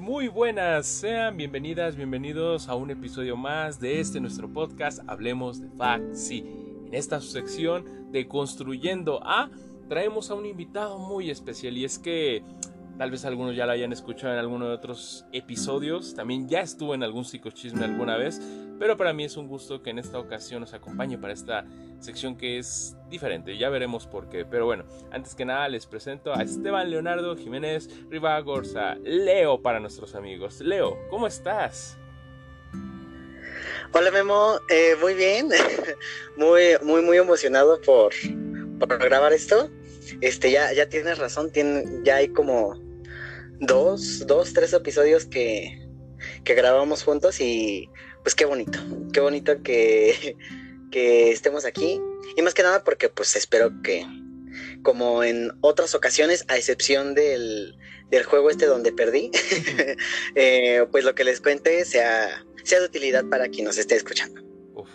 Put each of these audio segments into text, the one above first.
muy buenas, sean bienvenidas, bienvenidos a un episodio más de este nuestro podcast Hablemos de. Sí, en esta sección de Construyendo A traemos a un invitado muy especial y es que Tal vez algunos ya lo hayan escuchado en alguno de otros episodios. También ya estuvo en algún psicochisme alguna vez. Pero para mí es un gusto que en esta ocasión nos acompañe para esta sección que es diferente. Ya veremos por qué. Pero bueno, antes que nada les presento a Esteban Leonardo Jiménez Rivagorza. Leo para nuestros amigos. Leo, ¿cómo estás? Hola Memo, eh, muy bien, muy, muy, muy emocionado por, por grabar esto. Este, ya, ya tienes razón, tiene, ya hay como dos, dos, tres episodios que, que grabamos juntos y pues qué bonito, qué bonito que, que estemos aquí. Y más que nada porque pues espero que, como en otras ocasiones, a excepción del, del juego este donde perdí, eh, pues lo que les cuente sea, sea de utilidad para quien nos esté escuchando. Uf,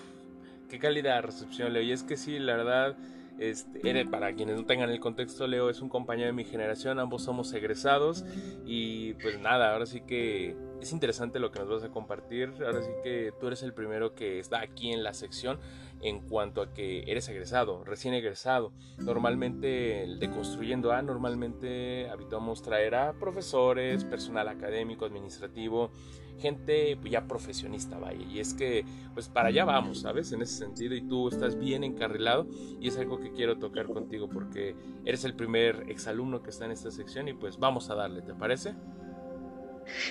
qué calidad de recepción, Leo. Y es que sí, la verdad este, para quienes no tengan el contexto, Leo es un compañero de mi generación, ambos somos egresados y pues nada, ahora sí que es interesante lo que nos vas a compartir, ahora sí que tú eres el primero que está aquí en la sección en cuanto a que eres egresado, recién egresado. Normalmente el de Construyendo A, normalmente habituamos traer a profesores, personal académico, administrativo, gente pues, ya profesionista, vaya. Y es que, pues para allá vamos, ¿sabes? En ese sentido, y tú estás bien encarrilado, y es algo que quiero tocar contigo porque eres el primer exalumno que está en esta sección, y pues vamos a darle, ¿te parece?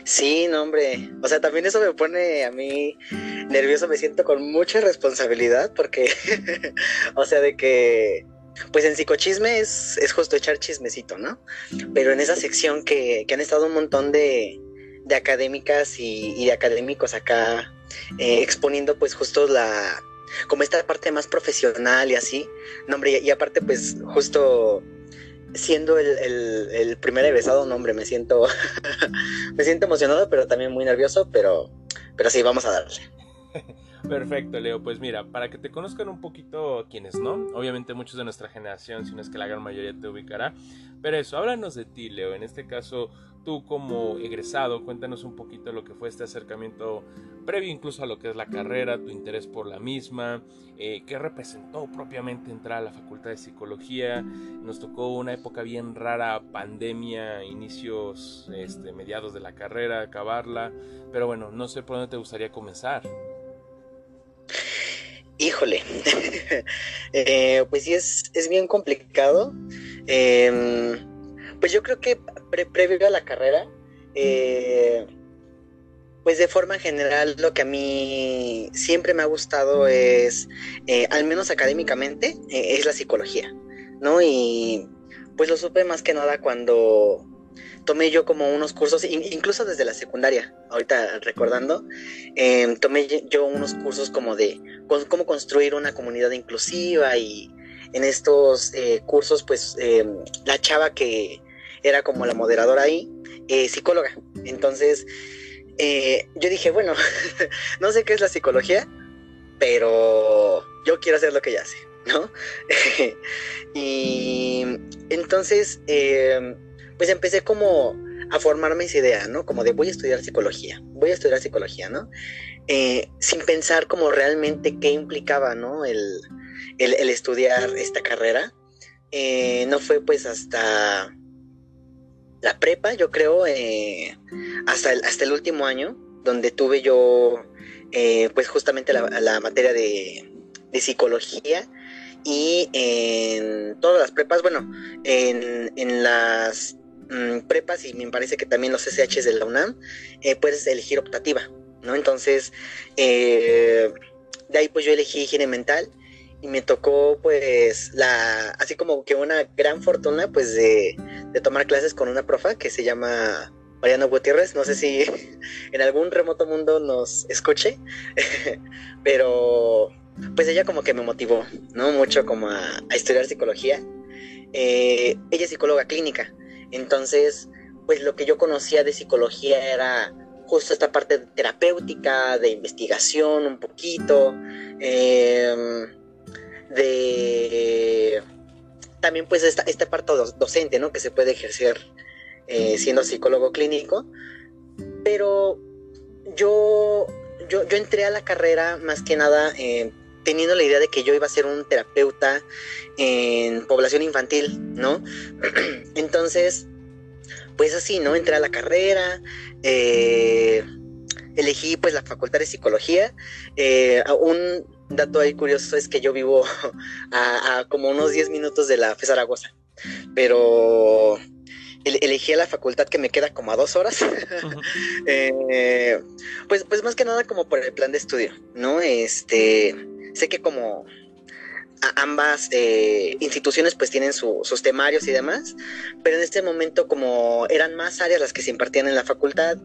Sí, no, hombre. O sea, también eso me pone a mí nervioso, me siento con mucha responsabilidad porque, o sea, de que, pues en psicochisme es, es justo echar chismecito, ¿no? Pero en esa sección que, que han estado un montón de, de académicas y, de académicos acá eh, exponiendo pues justo la como esta parte más profesional y así no hombre y, aparte pues justo siendo el, el, primer egresado no hombre me siento me siento emocionado pero también muy nervioso pero pero sí vamos a darle Perfecto, Leo. Pues mira, para que te conozcan un poquito quienes no, obviamente muchos de nuestra generación, si no es que la gran mayoría te ubicará, pero eso, háblanos de ti, Leo. En este caso, tú como egresado, cuéntanos un poquito lo que fue este acercamiento previo incluso a lo que es la carrera, tu interés por la misma, eh, qué representó propiamente entrar a la Facultad de Psicología. Nos tocó una época bien rara, pandemia, inicios, este, mediados de la carrera, acabarla, pero bueno, no sé por dónde te gustaría comenzar. Híjole, eh, pues sí es, es bien complicado. Em, pues yo creo que previo a la carrera, eh, pues de forma general lo que a mí siempre me ha gustado es, eh, al menos académicamente, es la psicología, ¿no? Y pues lo supe más que nada cuando tomé yo como unos cursos, incluso desde la secundaria, ahorita recordando, em, tomé yo unos cursos como de cómo construir una comunidad inclusiva y en estos eh, cursos pues em, la chava que era como la moderadora ahí, eh, psicóloga. Entonces eh, yo dije, bueno, no sé qué es la psicología, pero yo quiero hacer lo que ella hace, ¿no? y entonces em, pues empecé como a formarme esa idea, ¿no? Como de voy a estudiar psicología, voy a estudiar psicología, ¿no? Eh, sin pensar como realmente qué implicaba, ¿no? El, estudiar esta carrera. Eh, no fue pues hasta la prepa, yo creo, eh, hasta, el, hasta el último año, donde tuve yo pues justamente la, materia de, de psicología y en todas las prepas, bueno, en, en las Mm, prepas y me parece que también los SHs de la UNAM, eh, puedes elegir optativa, ¿no? Entonces, eh, de ahí pues yo elegí higiene mental y me tocó pues la, así como que una gran fortuna pues de, tomar clases con una profa que se llama Mariano Gutiérrez, no sé si en algún remoto mundo nos escuche, pero pues ella como que me motivó, ¿no? Mucho como a, estudiar psicología. Eh, ella es psicóloga clínica, entonces, pues lo que yo conocía de psicología era justo esta parte terapéutica, de investigación un poquito, em, de también pues esta, esta parte docente, ¿no? Que se puede ejercer eh, siendo psicólogo clínico, pero yo, yo, yo entré a la carrera más que nada eh, teniendo la idea de que yo iba a ser un terapeuta en población infantil, ¿no? Entonces, pues así, ¿no? Entré a la carrera, eh, elegí pues la facultad de psicología. Eh, un dato ahí curioso es que yo vivo a, como unos 10 minutos de la FE Zaragoza, pero elegí la facultad que me queda como a dos horas. Eh, pues, pues más que nada como por el plan de estudio, ¿no? Este, sé que como ambas eh, instituciones pues tienen sus temarios y demás, pero en este momento como eran más áreas las que se impartían en la facultad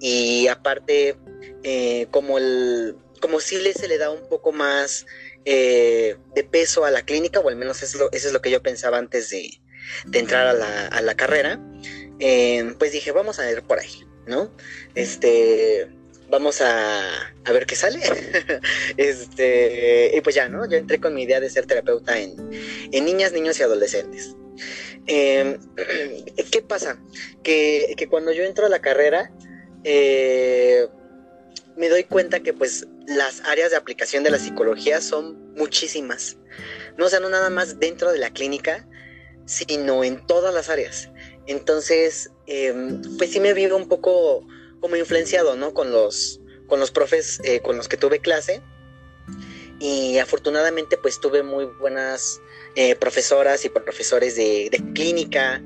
y aparte eh, como el como si le, se le da un poco más eh, de peso a la clínica, o al menos eso, es lo que yo pensaba antes de, entrar a la, a la carrera, pues dije, vamos a ir por ahí, ¿no? Este, vamos a, ver qué sale. este, y pues ya, ¿no? Yo entré con mi idea de ser terapeuta en, niñas, niños y adolescentes. Em, ¿Qué pasa? Que, cuando yo entro a la carrera, eh, me doy cuenta que pues las áreas de aplicación de la psicología son muchísimas. No, sea, no nada más dentro de la clínica, sino en todas las áreas. Entonces, em, pues sí me vivo un poco como influenciado, ¿no? Con los, con los profes eh, con los que tuve clase. Y afortunadamente pues tuve muy buenas eh, profesoras y profesores de, clínica,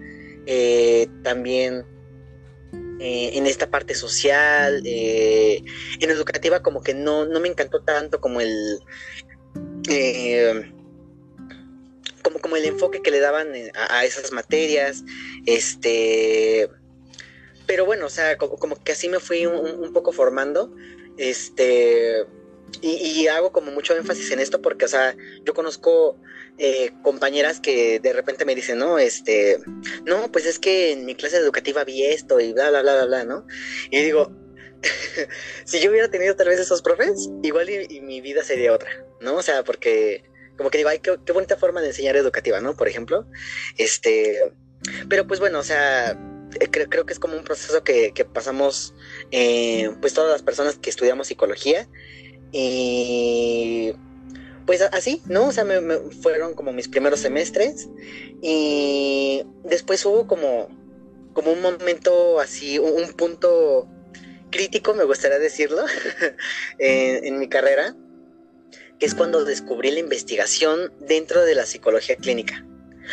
eh, en esta parte social, en educativa como que no, no me encantó tanto como el... como, como el enfoque que le daban a, a esas materias, este, pero bueno, o sea, como, que así me fui un, poco formando. Este. Y, hago como mucho énfasis en esto porque, o sea, yo conozco eh, compañeras que de repente me dicen, no, este, no, pues es que en mi clase educativa vi esto y bla, bla, bla, bla, bla, ¿no? Y digo, si yo hubiera tenido tal vez esos profes, igual y, mi vida sería otra, ¿no? O sea, porque como que digo, ay, qué, qué bonita forma de enseñar educativa, ¿no? Por ejemplo, este, pero pues bueno, o sea, eh, creo, que es como un proceso que, pasamos eh, pues todas las personas que estudiamos psicología y pues así, ¿no? O sea, me, fueron como mis primeros semestres y después hubo como, como un momento así, un, punto crítico, me gustaría decirlo, en mi carrera, que es cuando descubrí la investigación dentro de la psicología clínica.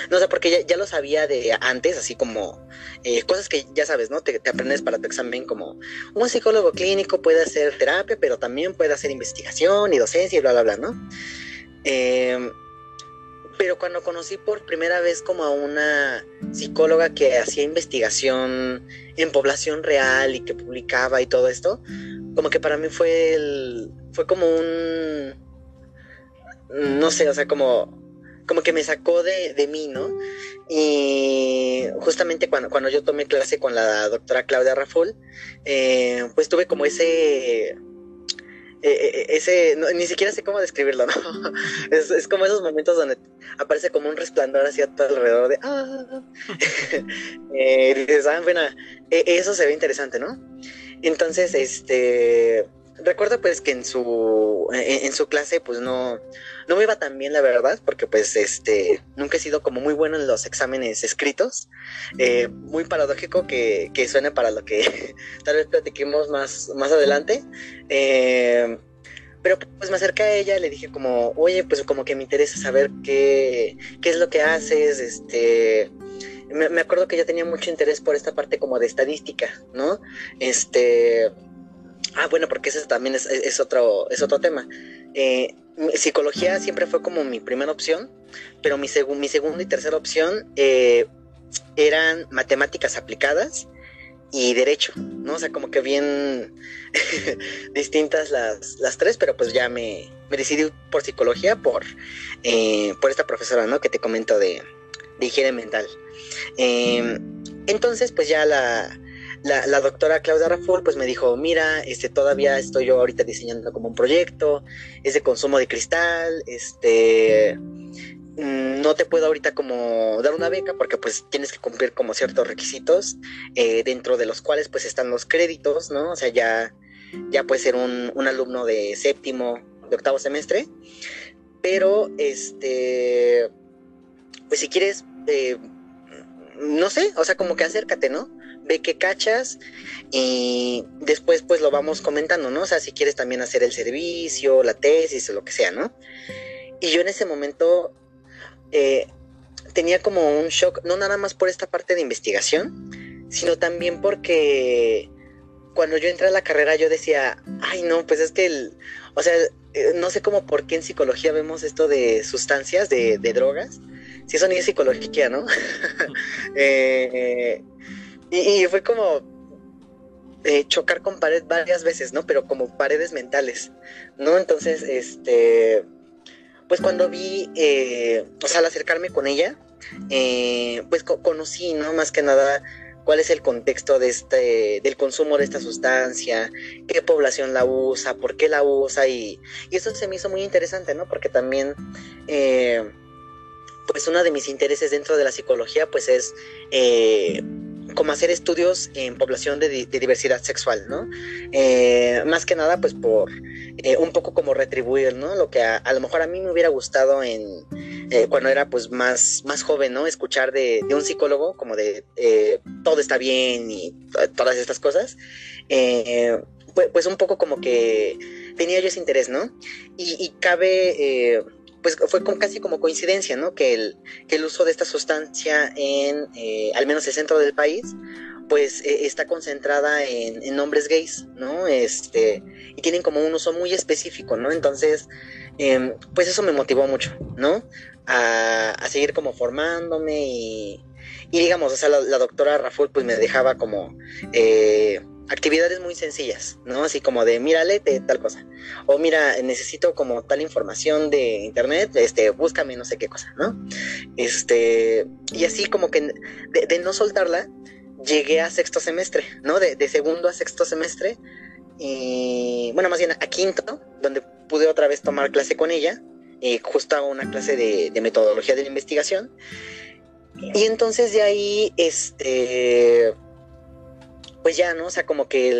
No sé, porque ya, lo sabía de antes, así como eh, cosas que ya sabes, ¿no? Te, aprendes para tu examen como un psicólogo clínico puede hacer terapia, pero también puede hacer investigación y docencia y bla, bla, bla, ¿no? Em, pero cuando conocí por primera vez como a una psicóloga que hacía investigación en población real y que publicaba y todo esto, como que para mí fue el, fue como un, no sé, o sea, como como que me sacó de, de mí, ¿no? Y justamente cuando, cuando yo tomé clase con la doctora Claudia Raful, eh, pues tuve como ese... Eh, eh, ese, ni siquiera sé cómo describirlo, ¿no? Es, como esos momentos donde aparece como un resplandor hacia todo alrededor de, ah, dices, ah, bueno, e, eso se ve interesante, ¿no? Entonces, este, recuerdo pues que en su en, su clase pues no no me iba tan bien la verdad porque pues este nunca he sido como muy bueno en los exámenes escritos. Eh, muy paradójico que, que suene para lo que tal vez platiquemos más más adelante. Eh, pero pues me acerqué a ella le dije como oye pues como que me interesa saber qué qué es lo que haces este me, acuerdo que yo tenía mucho interés por esta parte como de estadística no este Ah, bueno, porque ese también es, otro, es otro tema. Eh, psicología siempre fue como mi primera opción, pero mi, mi segunda y tercera opción eh, eran matemáticas aplicadas y derecho, ¿no? O sea, como que bien distintas las, las, tres, pero pues ya me, me decidí por psicología por, eh, por esta profesora, ¿no? Que te comento de, de higiene mental. entonces, pues ya la, la, doctora Claudia Raful pues me dijo, mira, este, todavía estoy yo ahorita diseñando como un proyecto, es de consumo de cristal, este, mm, no te puedo ahorita como dar una beca porque pues tienes que cumplir como ciertos requisitos eh, dentro de los cuales pues están los créditos, ¿no? O sea, ya, ya puedes ser un, un alumno de séptimo, de octavo semestre, pero este, pues si quieres, eh, no sé, o sea, como que acércate, ¿no? Ve que cachas y después pues lo vamos comentando, ¿no? O sea, si quieres también hacer el servicio, la tesis o lo que sea, ¿no? Y yo en ese momento eh, tenía como un shock, no nada más por esta parte de investigación, sino también porque cuando yo entré a la carrera yo decía, ay no, pues es que el, o sea, eh, no sé cómo por qué en psicología vemos esto de sustancias, de, drogas, si eso ni es psicología, ¿no? Eh, y, fue como chocar con pared varias veces, ¿no? Pero como paredes mentales, ¿no? Entonces, este, pues cuando vi, eh, o sea, al acercarme con ella, pues conocí, ¿no? Más que nada cuál es el contexto de este, del consumo de esta sustancia, qué población la usa, por qué la usa y, eso se me hizo muy interesante, ¿no? Porque también, eh, pues uno de mis intereses dentro de la psicología, pues es eh, como hacer estudios en población de, diversidad sexual, ¿no? Eh, más que nada, pues por eh, un poco como retribuir, ¿no? Lo que a, lo mejor a mí me hubiera gustado en eh, cuando era pues más, más joven, ¿no? Escuchar de, un psicólogo como de todo está bien y todas estas cosas. Pues, un poco como que tenía yo ese interés, ¿no? Y cabe pues fue casi como coincidencia, ¿no? Que el, que el uso de esta sustancia en, eh, al menos el centro del país, pues e, está concentrada en, en, hombres gays, ¿no? Este, y tienen como un uso muy específico, ¿no? Entonces, em, pues eso me motivó mucho, ¿no? A, a seguir como formándome y, y digamos, o sea, la, la doctora Raful pues me dejaba como... Eh, actividades muy sencillas, ¿no? Así como de, mira, léete tal cosa. O mira, necesito como tal información de internet, este, búscame no sé qué cosa, ¿no? Este, y así como que de, no soltarla, llegué a sexto semestre, ¿no? De, segundo a sexto semestre. Y bueno, más bien a quinto, donde pude otra vez tomar clase con ella, y justo una clase de, de metodología de la investigación. Y entonces de ahí, este pues ya, ¿no? O sea, como que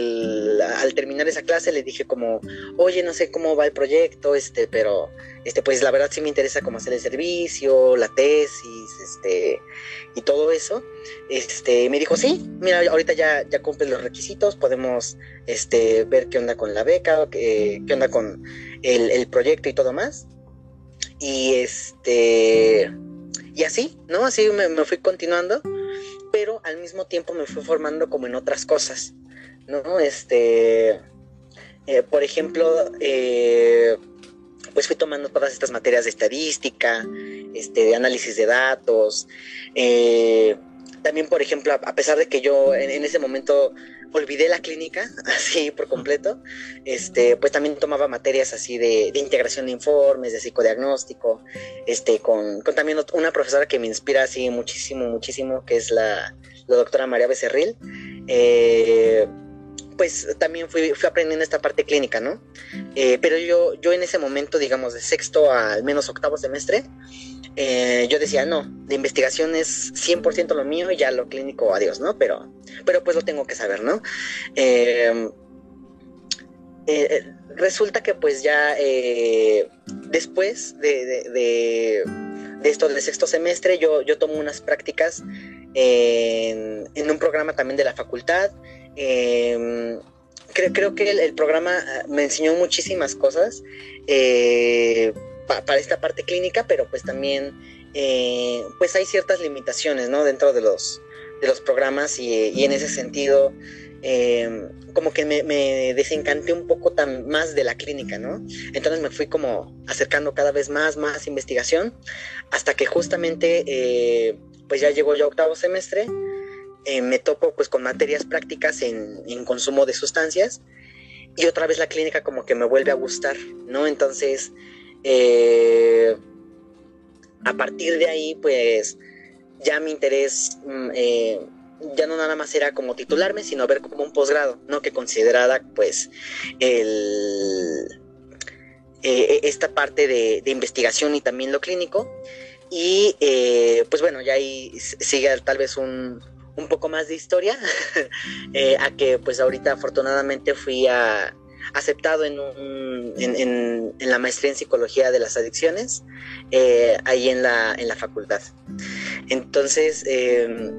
al terminar esa clase le dije como, oye, no sé cómo va el proyecto, este, pero, este, pues la verdad sí me interesa cómo hacer el servicio, la tesis, este, y todo eso. Este, me dijo, sí, mira, ahorita ya, ya cumples los requisitos, podemos, este, ver qué onda con la beca, qué, qué onda con el, el proyecto y todo más. Y este, y así, ¿no? Así me fui continuando pero al mismo tiempo me fui formando como en otras cosas, ¿no? Este, eh, por ejemplo, eh, pues fui tomando todas estas materias de estadística, este, de análisis de datos, eh, también, por ejemplo, a, pesar de que yo en, ese momento olvidé la clínica así por completo, este, pues también tomaba materias así de, integración de informes, de psicodiagnóstico, este, con, con, también una profesora que me inspira así muchísimo, muchísimo, que es la, la doctora María Becerril. Eh, pues también fui, fui, aprendiendo esta parte clínica, ¿no? Eh, pero yo, yo en ese momento, digamos, de sexto al menos octavo semestre, eh, yo decía, no, de investigación es 100% lo mío y ya lo clínico, adiós, ¿no? Pero, pero pues lo tengo que saber, ¿no? Em, eh, resulta que pues ya eh, después de, de, esto del sexto semestre, yo, yo tomo unas prácticas en, un programa también de la facultad. Em, creo, creo, que el, programa me enseñó muchísimas cosas para esta parte clínica, pero pues también eh, pues hay ciertas limitaciones, ¿no? Dentro de los, de los programas y, en ese sentido eh, como que me, desencanté un poco tan, más de la clínica, ¿no? Entonces me fui como acercando cada vez más, más investigación, hasta que justamente eh, pues ya llegó ya octavo semestre, me topo pues con materias prácticas en, en consumo de sustancias y otra vez la clínica como que me vuelve a gustar, ¿no? Entonces eh, a partir de ahí, pues ya mi interés mm, eh, ya no nada más era como titularme, sino ver como un posgrado, ¿no? Que considerada pues eh, esta parte de, investigación y también lo clínico. Y pues bueno, ya ahí sigue tal vez un, un poco más de historia, a que pues ahorita afortunadamente fui aceptado en, en, la maestría en psicología de las adicciones, eh, ahí en la, en la facultad. Entonces, em,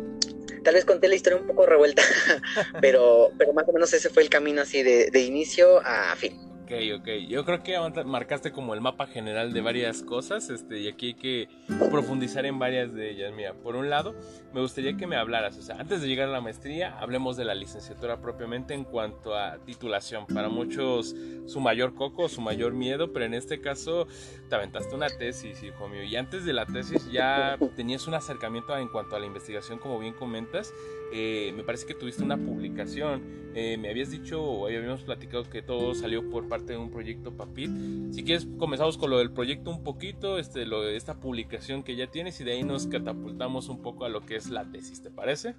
tal vez conté la historia un poco revuelta, pero, pero más o menos ese fue el camino así de, de inicio a fin. Ok, ok. Yo creo que marcaste como el mapa general de varias cosas, este, y aquí hay que profundizar en varias de ellas. Mira, por un lado, me gustaría que me hablaras, o sea, antes de llegar a la maestría, hablemos de la licenciatura propiamente en cuanto a titulación. Para muchos, su mayor coco, su mayor miedo, pero en este caso, te aventaste una tesis, hijo mío, y antes de la tesis ya tenías un acercamiento en cuanto a la investigación, como bien comentas. Eh, me parece que tuviste una publicación. Eh, me habías dicho, o habíamos platicado que todo salió por parte de un proyecto Papit. Si quieres, comenzamos con lo del proyecto un poquito, este, lo de esta publicación que ya tienes y de ahí nos catapultamos un poco a lo que es la tesis, ¿te parece?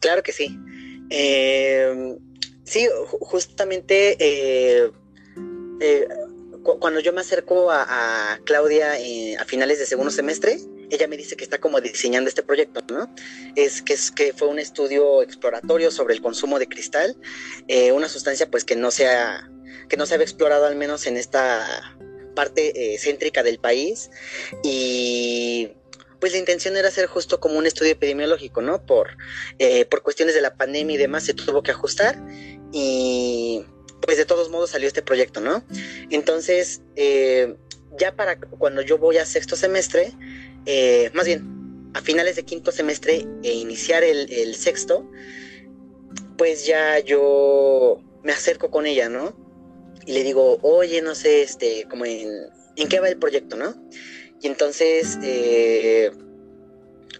Claro que sí. Eh, sí, justamente cuando yo me acerco a, Claudia a finales de segundo semestre, ella me dice que está como diseñando este proyecto, ¿no? Es que, es que fue un estudio exploratorio sobre el consumo de cristal, eh, una sustancia pues que no sea que no se había explorado al menos en esta parte eh, céntrica del país y pues la intención era hacer justo como un estudio epidemiológico, ¿no? Por, eh, por cuestiones de la pandemia y demás se tuvo que ajustar y pues de todos modos salió este proyecto, ¿no? Entonces, ya para cuando yo voy a sexto semestre, eh, más bien, a finales de quinto semestre e iniciar el, sexto, pues ya yo me acerco con ella, ¿no? Y le digo, oye, no sé, este, como en, ¿en qué va el proyecto, no? Y entonces, eh,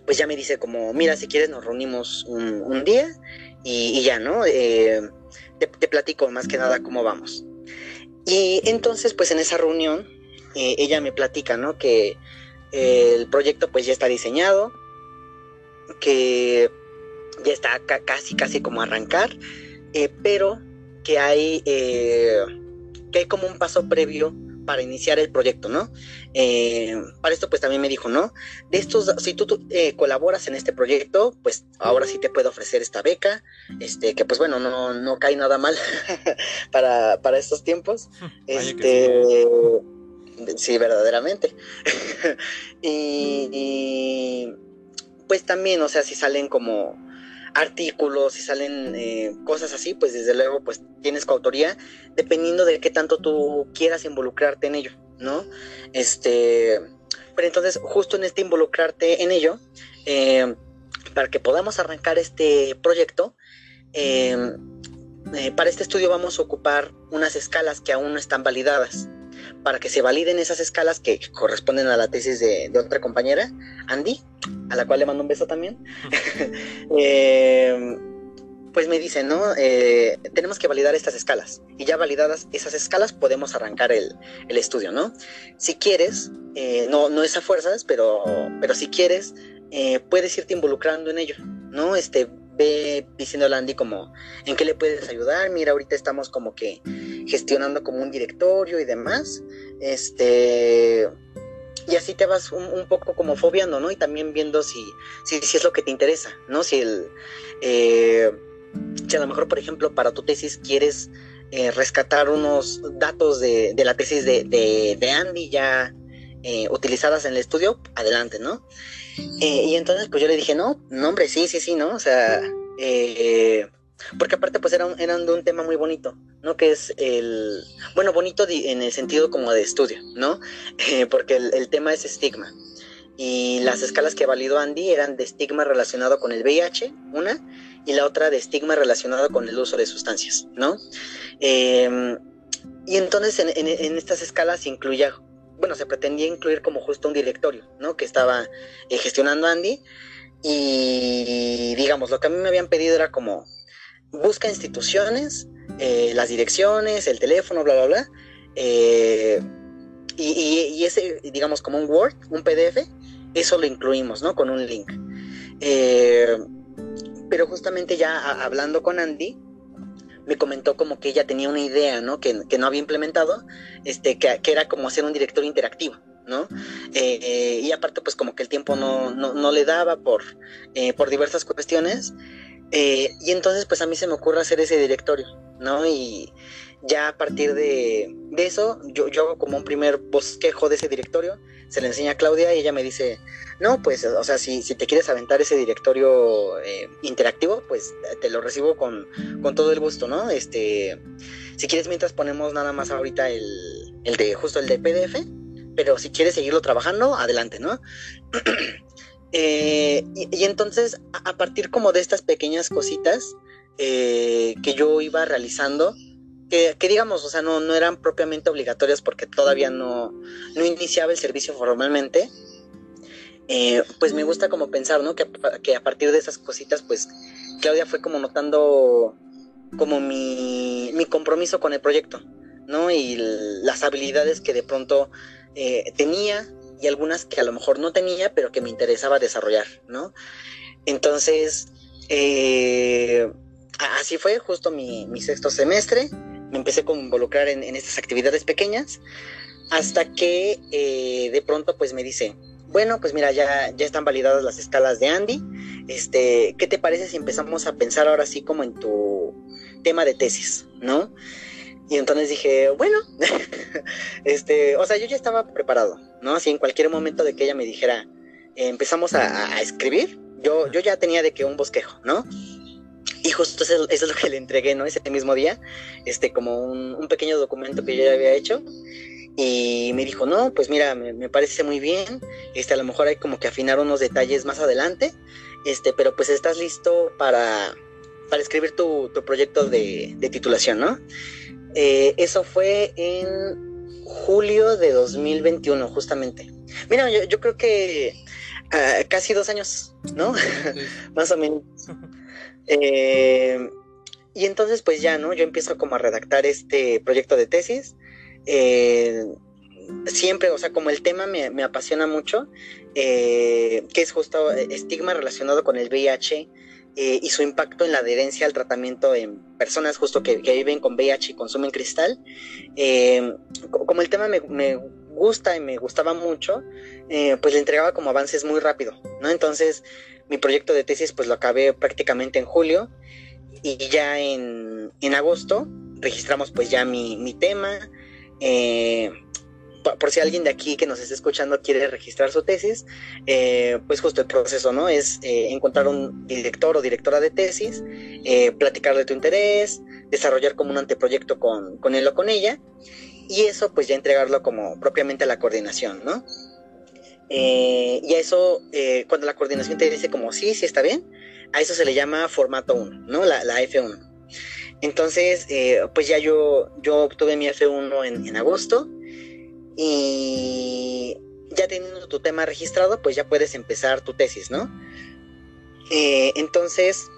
pues ya me dice como, mira, si quieres nos reunimos un, día y, ya, ¿no? Eh, te, platico más que nada cómo vamos. Y entonces, pues en esa reunión, ella me platica, ¿no? Que el proyecto pues ya está diseñado, que ya está casi, casi como arrancar, eh, pero que hay, eh, que hay como un paso previo para iniciar el proyecto, ¿no? Eh, para esto pues también me dijo, ¿no? De estos, si tú, colaboras en este proyecto, pues ahora sí te puedo ofrecer esta beca, este, que pues bueno, no, no cae nada mal para, para estos tiempos. este, Sí, verdaderamente. y, pues también, o sea, si salen como artículos, si salen eh, cosas así, pues desde luego pues tienes coautoría, dependiendo de qué tanto tú quieras involucrarte en ello, ¿no? Este, pero entonces justo en este involucrarte en ello, eh, para que podamos arrancar este proyecto, eh, para este estudio vamos a ocupar unas escalas que aún no están validadas para que se validen esas escalas que corresponden a la tesis de, otra compañera, Andy, a la cual le mando un beso también. Eh, pues me dice, ¿no? Eh, tenemos que validar estas escalas. Y ya validadas esas escalas podemos arrancar el, estudio, ¿no? Si quieres, eh, no, no es a fuerzas, pero, pero si quieres, puedes irte involucrando en ello, ¿no? Este, ve diciéndole a Andy como en qué le puedes ayudar. Mira, ahorita estamos como que gestionando como un directorio y demás. Este. Y así te vas un, poco como fobiando, ¿no? Y también viendo si, si, si, es lo que te interesa, ¿no? Si el. Eh, si a lo mejor, por ejemplo, para tu tesis quieres eh, rescatar unos datos de, la tesis de, de, Andy ya eh, utilizadas en el estudio, adelante, ¿no? y entonces, pues yo le dije, no, no, hombre, sí, sí, sí, ¿no? O sea, porque aparte pues eran, eran de un tema muy bonito, ¿no? Que es el, bueno, bonito en el sentido como de estudio, ¿no? porque el, tema es estigma. Y las escalas que validó Andy eran de estigma relacionado con el VIH, una, y la otra de estigma relacionado con el uso de sustancias, ¿no? Em, y entonces en, estas escalas incluía, bueno, se pretendía incluir como justo un directorio, ¿no? Que estaba eh, gestionando Andy. Y digamos, lo que a mí me habían pedido era como busca instituciones, eh, las direcciones, el teléfono, bla, bla, bla. Eh, y, ese, digamos, como un Word, un PDF, eso lo incluimos, ¿no? Con un link. Eh, pero justamente ya hablando con Andy, me comentó como que ella tenía una idea, ¿no? Que, no había implementado, este, que, era como hacer un directorio interactivo, ¿no? Eh, y aparte, pues como que el tiempo no, no, le daba por, eh, por diversas cuestiones. Eh, y entonces, pues a mí se me ocurre hacer ese directorio, ¿no? Y ya a partir de, eso, yo, yo hago como un primer bosquejo de ese directorio, se le enseña a Claudia y ella me dice, no, pues, o sea, si, si te quieres aventar ese directorio interactivo, pues te lo recibo con, con, todo el gusto, ¿no? Este, si quieres, mientras ponemos nada más ahorita el, el de, justo el de PDF, pero si quieres seguirlo trabajando, adelante, ¿no? Eh, y, entonces, a, partir como de estas pequeñas cositas eh, que yo iba realizando, que, digamos, o sea, no, no, eran propiamente obligatorias porque todavía no, no iniciaba el servicio formalmente, eh, pues me gusta como pensar, ¿no? Que, que, a partir de esas cositas, pues Claudia fue como notando como mi, mi compromiso con el proyecto, ¿no? Y las habilidades que de pronto eh, tenía y algunas que a lo mejor no tenía, pero que me interesaba desarrollar, ¿no? Entonces, eh, así fue justo mi, sexto semestre. Me empecé a involucrar en, estas actividades pequeñas hasta que eh, de pronto pues me dice, bueno, pues mira, ya, ya están validadas las escalas de Andy. Este, ¿qué te parece si empezamos a pensar ahora sí como en tu tema de tesis, ¿no? Y entonces dije, bueno, este, o sea, yo ya estaba preparado, ¿no? Así en cualquier momento de que ella me dijera, empezamos a, escribir, yo, yo ya tenía de que un bosquejo, ¿no? Y justo eso, es lo que le entregué, ¿no? Ese mismo día, este, como un, pequeño documento que yo ya había hecho. Y me dijo, no, pues mira, me, parece muy bien, este, a lo mejor hay como que afinar unos detalles más adelante, este, pero pues estás listo para, para escribir tu, tu proyecto de, de titulación, ¿no? Eh, eso fue en julio de 2021, justamente. Mira, yo, creo que ah, casi dos años, ¿no? Más o menos. Eh, y entonces, pues ya, ¿no? Yo empiezo como a redactar este proyecto de tesis. Eh, siempre, o sea, como el tema me, me apasiona mucho, que es justo estigma relacionado con el VIH eh, y su impacto en la adherencia al tratamiento en personas justo que, viven con VIH y consumen cristal. Eh, como el tema me, gusta y me gustaba mucho, eh, pues le entregaba como avances muy rápido, ¿no? Entonces mi proyecto de tesis pues lo acabé prácticamente en julio y ya en, en agosto registramos pues ya mi, mi tema por si alguien de aquí que nos esté escuchando quiere registrar su tesis, eh, pues justo el proceso, ¿no? Es eh, encontrar un director o directora de tesis, eh, platicar de tu interés, desarrollar como un anteproyecto con, con él o con ella, y eso pues ya entregarlo como propiamente a la coordinación, ¿no? Y a eso, cuando la coordinación te dice como sí, sí está bien, a eso se le llama formato 1, ¿no? La, F1. Entonces, pues ya yo, yo obtuve mi F1 en, agosto, y ya teniendo tu tema registrado, pues ya puedes empezar tu tesis, ¿no? Eh, entonces,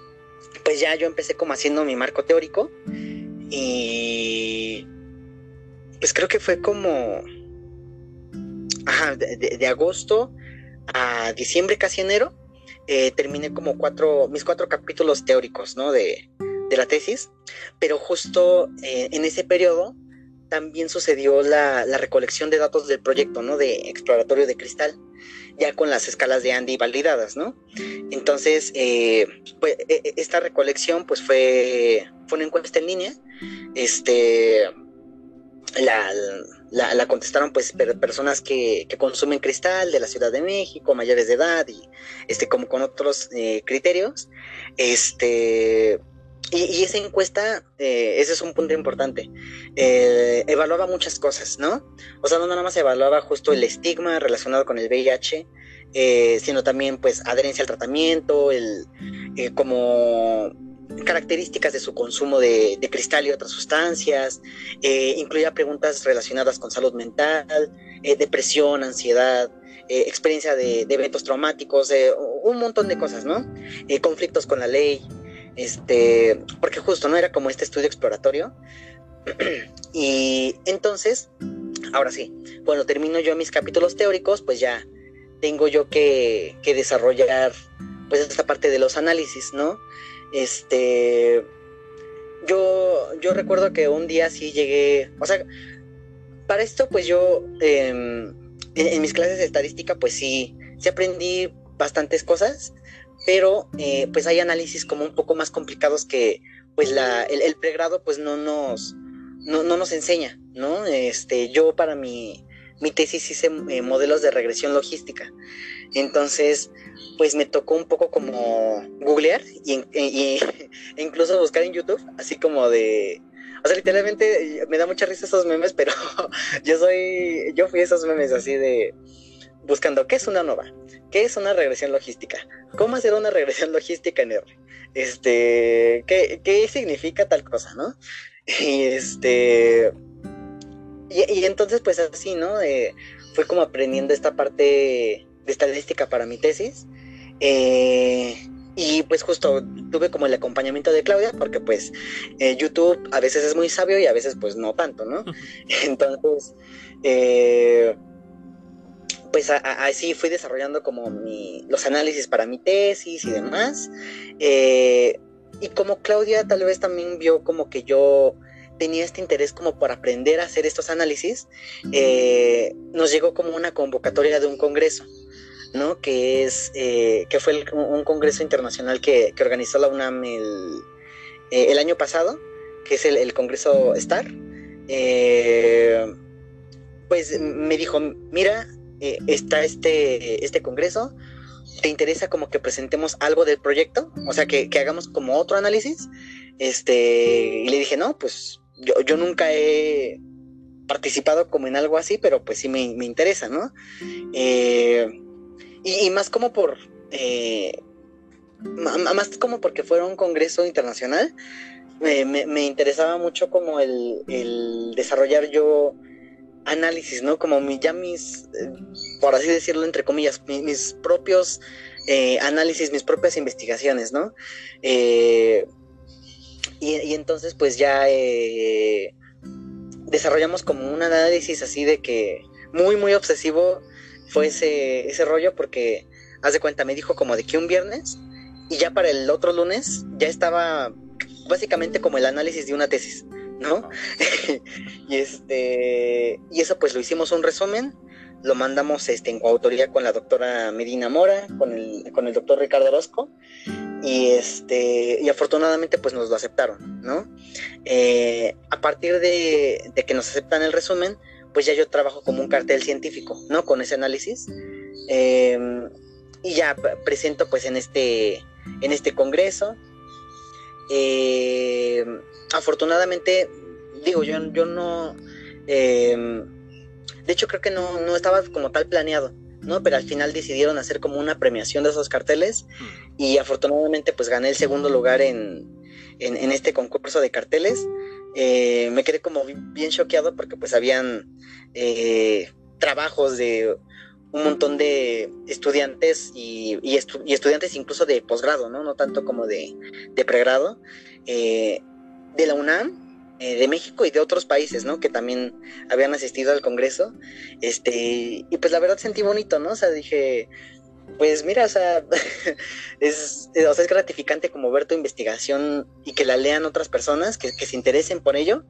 pues ya yo empecé como haciendo mi marco teórico y pues creo que fue como ajá, de, agosto a diciembre, casi enero, eh, terminé como cuatro, mis cuatro capítulos teóricos, ¿no? De, de la tesis, pero justo eh, en ese periodo también sucedió la, recolección de datos del proyecto, ¿no? De exploratorio de cristal, ya con las escalas de Andy validadas, ¿no? Entonces, eh, pues, e, e, esta recolección, pues fue, fue una encuesta en línea, este, la, contestaron, pues, personas que, consumen cristal de la Ciudad de México, mayores de edad y, este, como con otros eh, criterios, este y, esa encuesta, eh, ese es un punto importante, eh, evaluaba muchas cosas, ¿no? O sea, no nada más evaluaba justo el estigma relacionado con el VIH, eh, sino también pues adherencia al tratamiento, el, como características de su consumo de, cristal y otras sustancias, incluía preguntas relacionadas con salud mental, depresión, ansiedad, experiencia de, eventos traumáticos, un montón de cosas, ¿no? conflictos con la ley, este, porque justo no era como este estudio exploratorio. y entonces, ahora sí, cuando termino yo mis capítulos teóricos, pues ya tengo yo que, desarrollar pues esta parte de los análisis, ¿no? Este, yo, yo recuerdo que un día sí llegué, o sea, para esto pues yo em, en, mis clases de estadística, pues sí, sí aprendí bastantes cosas, pero eh, pues hay análisis como un poco más complicados que pues la, el, pregrado pues no nos, no, nos enseña, ¿no? Este, yo para mi, mi tesis hice eh, modelos de regresión logística. Entonces, pues me tocó un poco como googlear y, e incluso buscar en YouTube, así como de... O sea, literalmente me da mucha risa esos memes, pero yo soy, yo fui esos memes así de buscando qué es una nova, qué es una regresión logística, cómo hacer una regresión logística en R, este, qué, qué significa tal cosa, ¿no? Y este, y, entonces pues así, ¿no? Eh, fue como aprendiendo esta parte de estadística para mi tesis. Eh, y pues justo tuve como el acompañamiento de Claudia, porque pues eh, YouTube a veces es muy sabio y a veces pues no tanto, ¿no? Entonces, pues así fui desarrollando como mi, los análisis para mi tesis y demás. y como Claudia tal vez también vio como que yo tenía este interés como por aprender a hacer estos análisis, eh, nos llegó como una convocatoria de un congreso, Que es, eh, que fue un congreso internacional que, organizó la UNAM el, eh, el, año pasado, que es el, congreso STAR. pues me dijo, mira, está este, este congreso, ¿te interesa como que presentemos algo del proyecto? O sea, que, hagamos como otro análisis. Este, y le dije, no, pues yo, nunca he participado como en algo así, pero pues sí me, interesa, ¿no? Eh, y, más como por... Eh, más como porque fuera un congreso internacional, me, interesaba mucho como el, desarrollar yo análisis, ¿no? Como ya mis, eh, por así decirlo, entre comillas, mis, propios análisis, mis propias investigaciones, ¿no? Y, entonces pues ya eh, desarrollamos como un análisis así de que muy, muy obsesivo fue ese, ese rollo porque, haz de cuenta, me dijo como de que un viernes y ya para el otro lunes ya estaba básicamente como el análisis de una tesis, ¿no? y este y eso pues lo hicimos un resumen, lo mandamos este en coautoría con la doctora Medina Mora, con el, con el doctor Ricardo Orozco y este y afortunadamente pues nos lo aceptaron no eh, a partir de, que nos aceptan el resumen pues ya yo trabajo como un cartel científico no con ese análisis em, y ya presento pues en este en este congreso em, afortunadamente digo yo yo no em, de hecho creo que no, no estaba como tal planeado ¿no? Pero al final decidieron hacer como una premiación de esos carteles hmm. y afortunadamente pues gané el segundo lugar en, este concurso de carteles. Eh, me quedé como bien choqueado porque pues habían eh, trabajos de un montón de estudiantes y, estudiantes incluso de posgrado, ¿no? No tanto como de, pregrado, eh, de la UNAM de México y de otros países, ¿no? Que también habían asistido al Congreso. Este, y pues la verdad sentí bonito, ¿no? O sea, dije, pues mira, o sea, es, o sea, es gratificante como ver tu investigación y que la lean otras personas, que, se interesen por ello.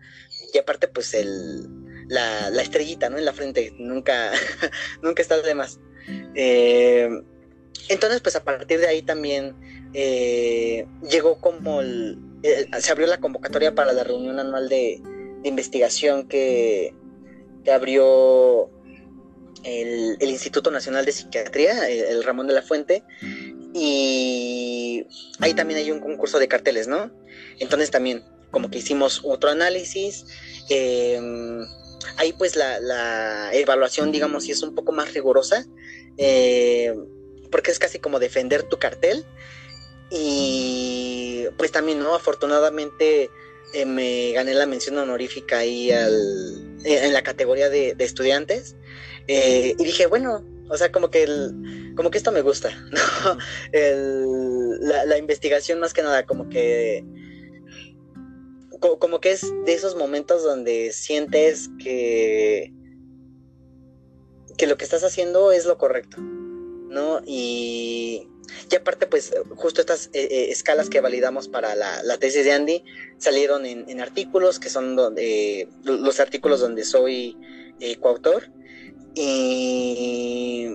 Y aparte, pues el, la, estrellita, ¿no? En la frente, nunca, nunca está de más. Eh, entonces, pues a partir de ahí también eh, llegó como el, se abrió la convocatoria para la reunión anual de, investigación que, abrió el, Instituto Nacional de Psiquiatría, el, Ramón de la Fuente, y ahí también hay un concurso de carteles, ¿no? Entonces también como que hicimos otro análisis, em, ahí pues la, evaluación, digamos, sí es un poco más rigurosa, eh, porque es casi como defender tu cartel y pues también, ¿no? Afortunadamente eh, me gané la mención honorífica ahí al, en la categoría de, estudiantes. Eh, y dije, bueno, o sea, como que, el, como que esto me gusta, ¿no? la, investigación más que nada, como que... como que es de esos momentos donde sientes que que lo que estás haciendo es lo correcto, ¿no? Y, y aparte, pues justo estas eh, eh, escalas que validamos para la, tesis de Andy salieron en, artículos, que son donde, los artículos donde soy eh, coautor. Y,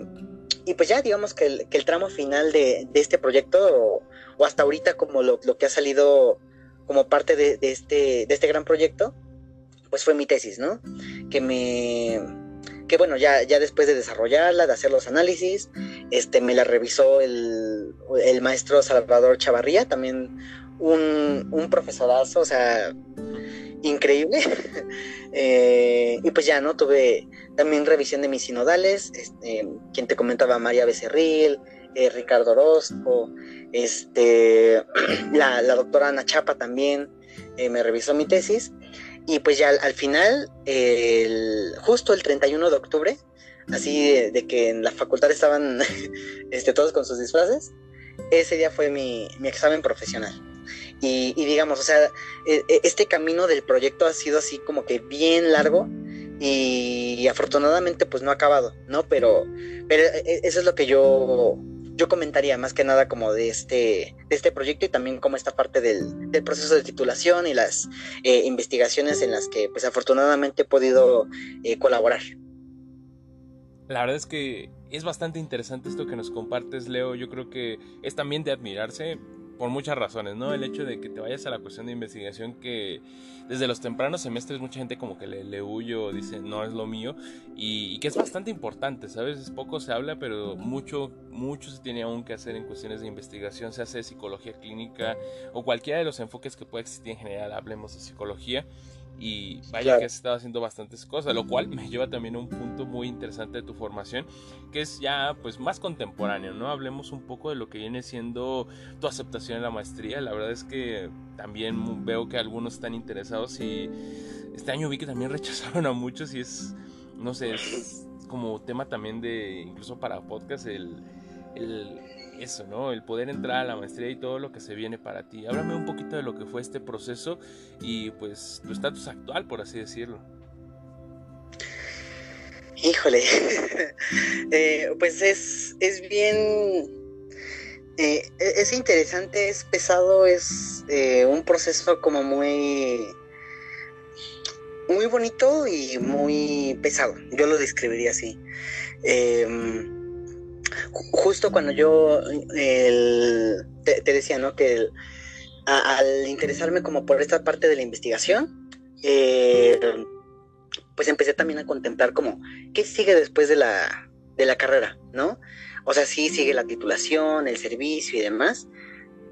y pues ya digamos que el, que el tramo final de, de este proyecto, o, hasta ahorita como lo, lo, que ha salido como parte de, de, este, de este gran proyecto, pues fue mi tesis, ¿no? Que me... Que bueno, ya, ya después de desarrollarla, de hacer los análisis, este, me la revisó el, el maestro Salvador Chavarría, también un, un profesorazo, o sea, increíble. eh, y pues ya, ¿no? Tuve también revisión de mis sinodales, este, quien te comentaba María Becerril, eh, Ricardo Orozco, este, la, doctora Ana Chapa también eh, me revisó mi tesis. Y pues ya al, al final, el, justo el 31 de octubre, así de, de, que en la facultad estaban este, todos con sus disfraces, ese día fue mi, mi examen profesional. Y, digamos, o sea, este camino del proyecto ha sido así como que bien largo y, afortunadamente pues no ha acabado, ¿no? Pero, pero eso es lo que yo, yo comentaría más que nada como de este, de este proyecto y también como esta parte del, del proceso de titulación y las eh, investigaciones en las que pues afortunadamente he podido eh, colaborar. La verdad es que es bastante interesante esto que nos compartes, Leo. Yo creo que es también de admirarse por muchas razones, ¿no? El hecho de que te vayas a la cuestión de investigación que desde los tempranos semestres mucha gente como que le, le huye o dice no es lo mío y, y, que es bastante importante, ¿sabes? Poco se habla, pero mucho, mucho se tiene aún que hacer en cuestiones de investigación, se hace de psicología clínica o cualquiera de los enfoques que pueda existir en general, hablemos de psicología y vaya claro. que has estado haciendo bastantes cosas, lo cual me lleva también a un punto muy interesante de tu formación, que es ya pues más contemporáneo, ¿no? Hablemos un poco de lo que viene siendo tu aceptación en la maestría, la verdad es que también veo que algunos están interesados y este año vi que también rechazaron a muchos y es, no sé, es como tema también de, incluso para podcast, el, el eso, ¿no? El poder entrar a la maestría y todo lo que se viene para ti. Háblame un poquito de lo que fue este proceso y pues tu estatus actual, por así decirlo. Híjole, eh, pues es, es bien, eh, es interesante, es pesado, es eh, un proceso como muy, muy bonito y muy pesado, yo lo describiría así. Eh, justo cuando yo te, decía, ¿no? Que al interesarme como por esta parte de la investigación, eh, pues empecé también a contemplar como, ¿qué sigue después de la, de la carrera, ¿no? O sea, sí sigue la titulación, el servicio y demás,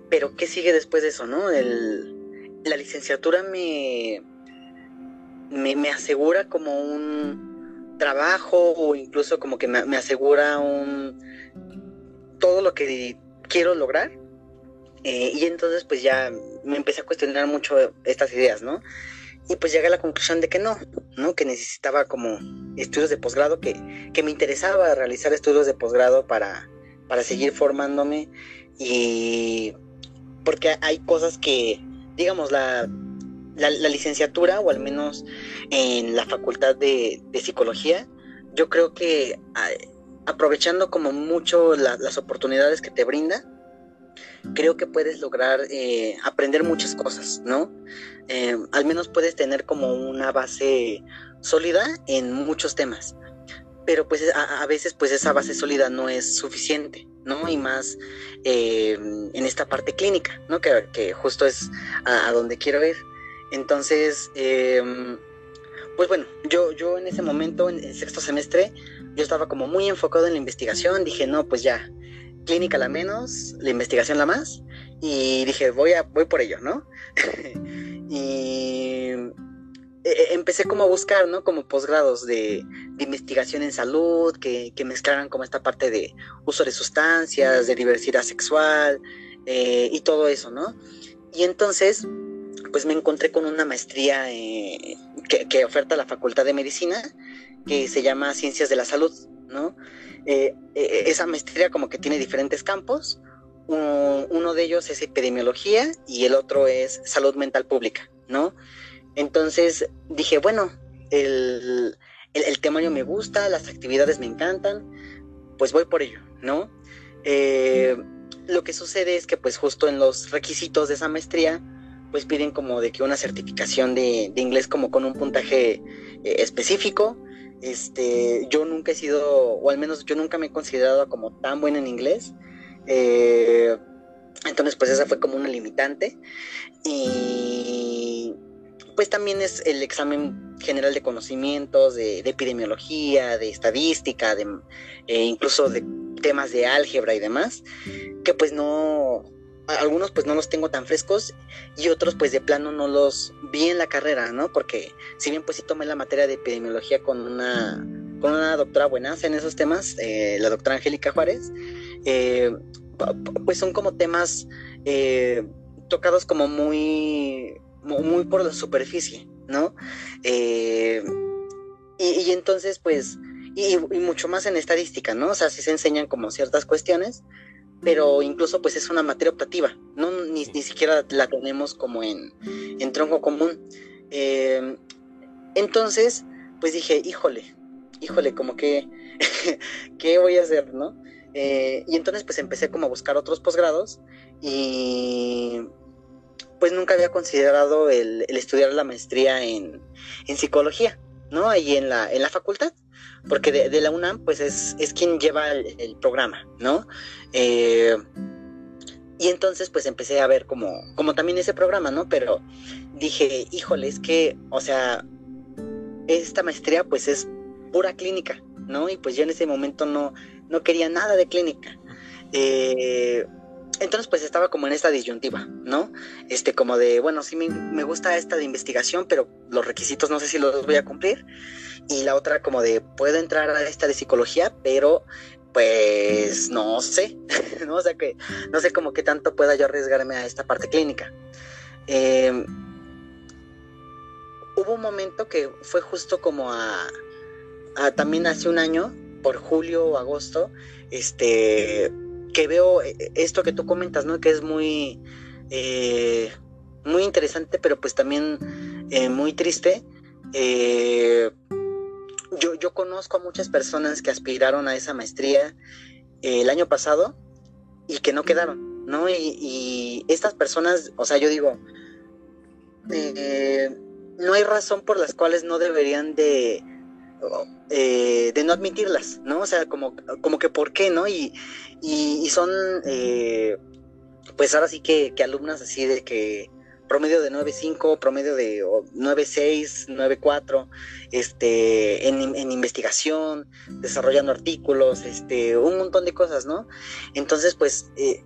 pero ¿qué sigue después de eso, no? El, la licenciatura me, me, me asegura como un trabajo o incluso como que me, asegura un todo lo que quiero lograr eh, y entonces pues ya me empecé a cuestionar mucho estas ideas, ¿no? Y pues llegué a la conclusión de que no, ¿no? Que necesitaba como estudios de posgrado, que, que me interesaba realizar estudios de posgrado para, para seguir formándome y porque hay cosas que, digamos, la la, licenciatura, o al menos en la facultad de, psicología, yo creo que aprovechando como mucho la, las oportunidades que te brinda, creo que puedes lograr eh, aprender muchas cosas, ¿no? Eh, al menos puedes tener como una base sólida en muchos temas, pero pues a, veces pues esa base sólida no es suficiente, ¿no? Y más eh, en esta parte clínica, ¿no? Que, que justo es a donde quiero ir. Entonces, eh, pues bueno, yo, yo en ese momento, en el sexto semestre, yo estaba como muy enfocado en la investigación, dije, no, pues ya, clínica la menos, la investigación la más, y dije, voy, a, voy por ello, ¿no? y e, empecé como a buscar, ¿no? Como posgrados de, de investigación en salud, que, que, mezclaran como esta parte de uso de sustancias, de diversidad sexual, eh, y todo eso, ¿no? Y entonces pues me encontré con una maestría eh, que, que, oferta la Facultad de Medicina, que se llama Ciencias de la Salud, ¿no? Eh, eh, esa maestría como que tiene diferentes campos, uno, uno, de ellos es epidemiología y el otro es salud mental pública, ¿no? Entonces dije, bueno, el, el, el temario me gusta, las actividades me encantan, pues voy por ello, ¿no? Eh, lo que sucede es que pues justo en los requisitos de esa maestría, pues piden como de que una certificación de, de inglés como con un puntaje eh, específico Este, yo nunca he sido, o al menos yo nunca me he considerado como tan buena en inglés. Eh, entonces, pues esa fue como una limitante. Y pues también es el examen general de conocimientos, de, epidemiología, de estadística, de, eh, incluso de temas de álgebra y demás, que pues no, algunos pues no los tengo tan frescos y otros pues de plano no los vi en la carrera, ¿no? Porque si bien pues sí tomé la materia de epidemiología con una, con una doctora buenaza en esos temas, eh, la doctora Angélica Juárez, eh, pues son como temas eh, tocados como muy, muy por la superficie, ¿no? y, y, entonces pues, y, y mucho más en estadística, ¿no? O sea, sí se enseñan como ciertas cuestiones, pero incluso pues es una materia optativa, no ni, siquiera la tenemos como en, en tronco común. Em, entonces, pues dije, híjole, híjole, como que, ¿qué voy a hacer, no? Eh, y entonces pues empecé como a buscar otros posgrados y pues nunca había considerado el, estudiar la maestría en, en, psicología, ¿no? Ahí en la, en la facultad porque de, la UNAM pues es, es quien lleva el, programa, ¿no? Eh, y entonces pues empecé a ver como, como también ese programa, ¿no? Pero dije, híjole, es que, o sea, esta maestría pues es pura clínica, ¿no? Y pues yo en ese momento no, no quería nada de clínica. Eh, entonces pues estaba como en esta disyuntiva, ¿no? Este como de, bueno, sí me, me, gusta esta de investigación, pero los requisitos no sé si los voy a cumplir. Y la otra como de, puedo entrar a esta de psicología, pero pues no sé, ¿no? O sea que no sé como qué tanto pueda yo arriesgarme a esta parte clínica. Em, hubo un momento que fue justo como a, a también hace un año, por julio o agosto, este que veo eh, esto que tú comentas, ¿no? Que es muy, eh, muy interesante, pero pues también eh, muy triste. yo, yo conozco a muchas personas que aspiraron a esa maestría el año pasado y que no quedaron, ¿no? Y, estas personas, o sea, yo digo, no hay razón por las cuales no deberían de eh, de no admitirlas, ¿no? O sea, como, como que por qué, ¿no? Y, y, son, eh, pues ahora sí que, alumnas así de que promedio de 9.5, promedio de 9.6, 9.4, este, en, en, investigación, desarrollando artículos, este, un montón de cosas, ¿no? Entonces, pues, eh,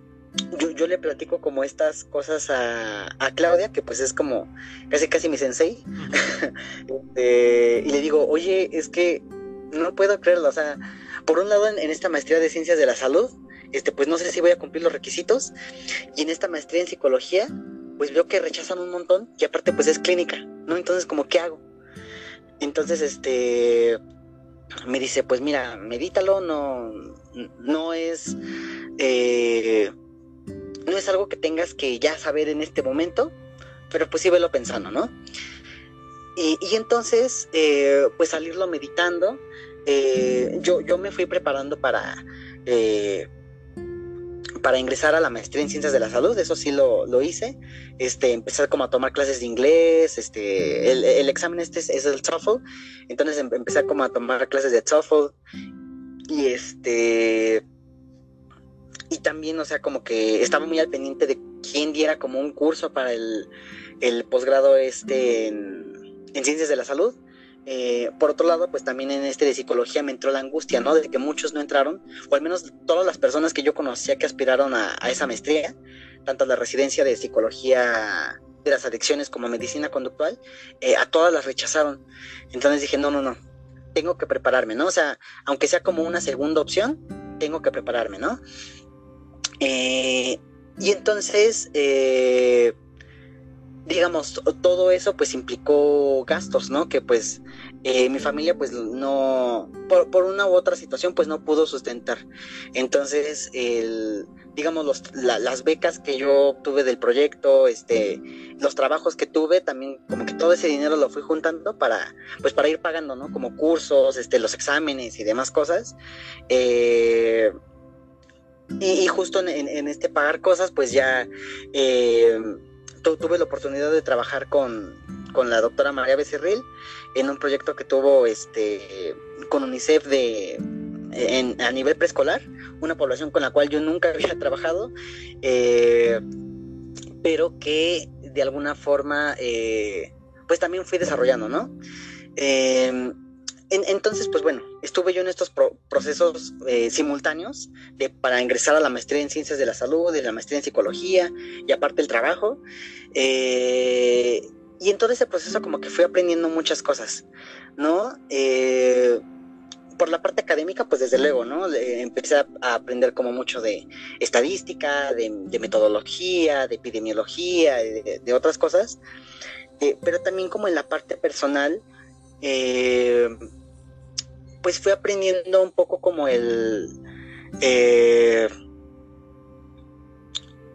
yo, yo, le platico como estas cosas a, a, Claudia, que pues es como casi casi mi sensei, este, y le digo, oye, es que no puedo creerlo, o sea, por un lado en, esta maestría de ciencias de la salud, este, pues no sé si voy a cumplir los requisitos, y en esta maestría en psicología, pues veo que rechazan un montón, y aparte pues es clínica, ¿no? Entonces, como, ¿qué hago? Entonces, este, me dice, pues mira, medítalo, no, no es... Eh, no es algo que tengas que ya saber en este momento, pero pues sí velo pensando, ¿no? Y, entonces, eh, pues salirlo meditando, eh, yo, yo me fui preparando para, eh, para ingresar a la maestría en ciencias de la salud, eso sí lo, hice, este, empezar como a tomar clases de inglés, este, el, examen este es, el TOEFL, entonces em, empecé como a tomar clases de TOEFL y este y también, o sea, como que estaba muy al pendiente de quién diera como un curso para el, posgrado este en, ciencias de la salud. Eh, por otro lado, pues también en este de psicología me entró la angustia, ¿no? De que muchos no entraron, o al menos todas las personas que yo conocía que aspiraron a, esa maestría, tanto la residencia de psicología de las adicciones como medicina conductual, eh, a todas las rechazaron. Entonces dije, no, no, no, tengo que prepararme, ¿no? O sea, aunque sea como una segunda opción, tengo que prepararme, ¿no? Eh, y entonces, eh, digamos, todo eso pues implicó gastos, ¿no? Que pues eh, mi familia pues no, por, una u otra situación pues no pudo sustentar. Entonces, el, digamos, los, las becas que yo obtuve del proyecto, este, los trabajos que tuve, también como que todo ese dinero lo fui juntando para, pues para ir pagando, ¿no? Como cursos, este, los exámenes y demás cosas. Eh, y, justo en, este pagar cosas, pues ya eh, tuve la oportunidad de trabajar con, con la doctora María Becerril en un proyecto que tuvo este con UNICEF de a nivel preescolar, una población con la cual yo nunca había trabajado, eh, pero que de alguna forma eh, pues también fui desarrollando, ¿no? Eh, entonces, pues bueno, estuve yo en estos procesos simultáneos de, para ingresar a la maestría en ciencias de la salud, de la maestría en psicología y aparte el trabajo. y en todo ese proceso como que fui aprendiendo muchas cosas, ¿no? por la parte académica, pues desde luego, ¿no? empecé a, aprender como mucho de estadística, de, metodología, de epidemiología, de, otras cosas, eh, pero también como en la parte personal, eh, pues fui aprendiendo un poco como el... Eh,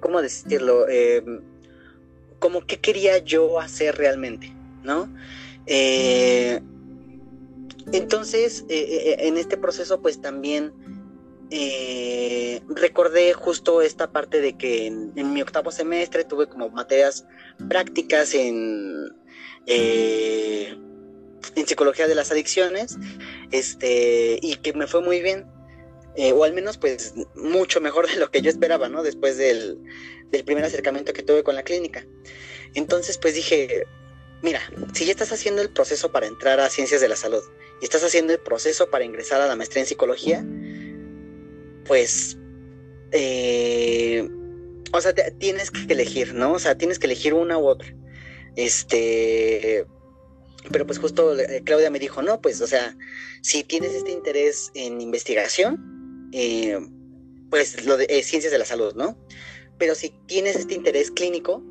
¿Cómo decirlo? como qué quería yo hacer realmente, ¿no? Entonces, eh, eh, en este proceso, pues también eh, recordé justo esta parte de que en, mi octavo semestre tuve como materias prácticas en, en psicología de las adicciones, este, y que me fue muy bien. o al menos pues mucho mejor de lo que yo esperaba, ¿no? Después del, del primer acercamiento que tuve con la clínica. Entonces pues dije, mira, si ya estás haciendo el proceso para entrar a ciencias de la salud y estás haciendo el proceso para ingresar a la maestría en psicología, pues, eh, o sea, tienes que elegir, ¿no? O sea, tienes que elegir una u otra. Este, pero pues justo eh, Claudia me dijo, no, pues, o sea, si tienes este interés en investigación, eh, pues lo de ciencias de la salud, ¿no? Pero si tienes este interés clínico,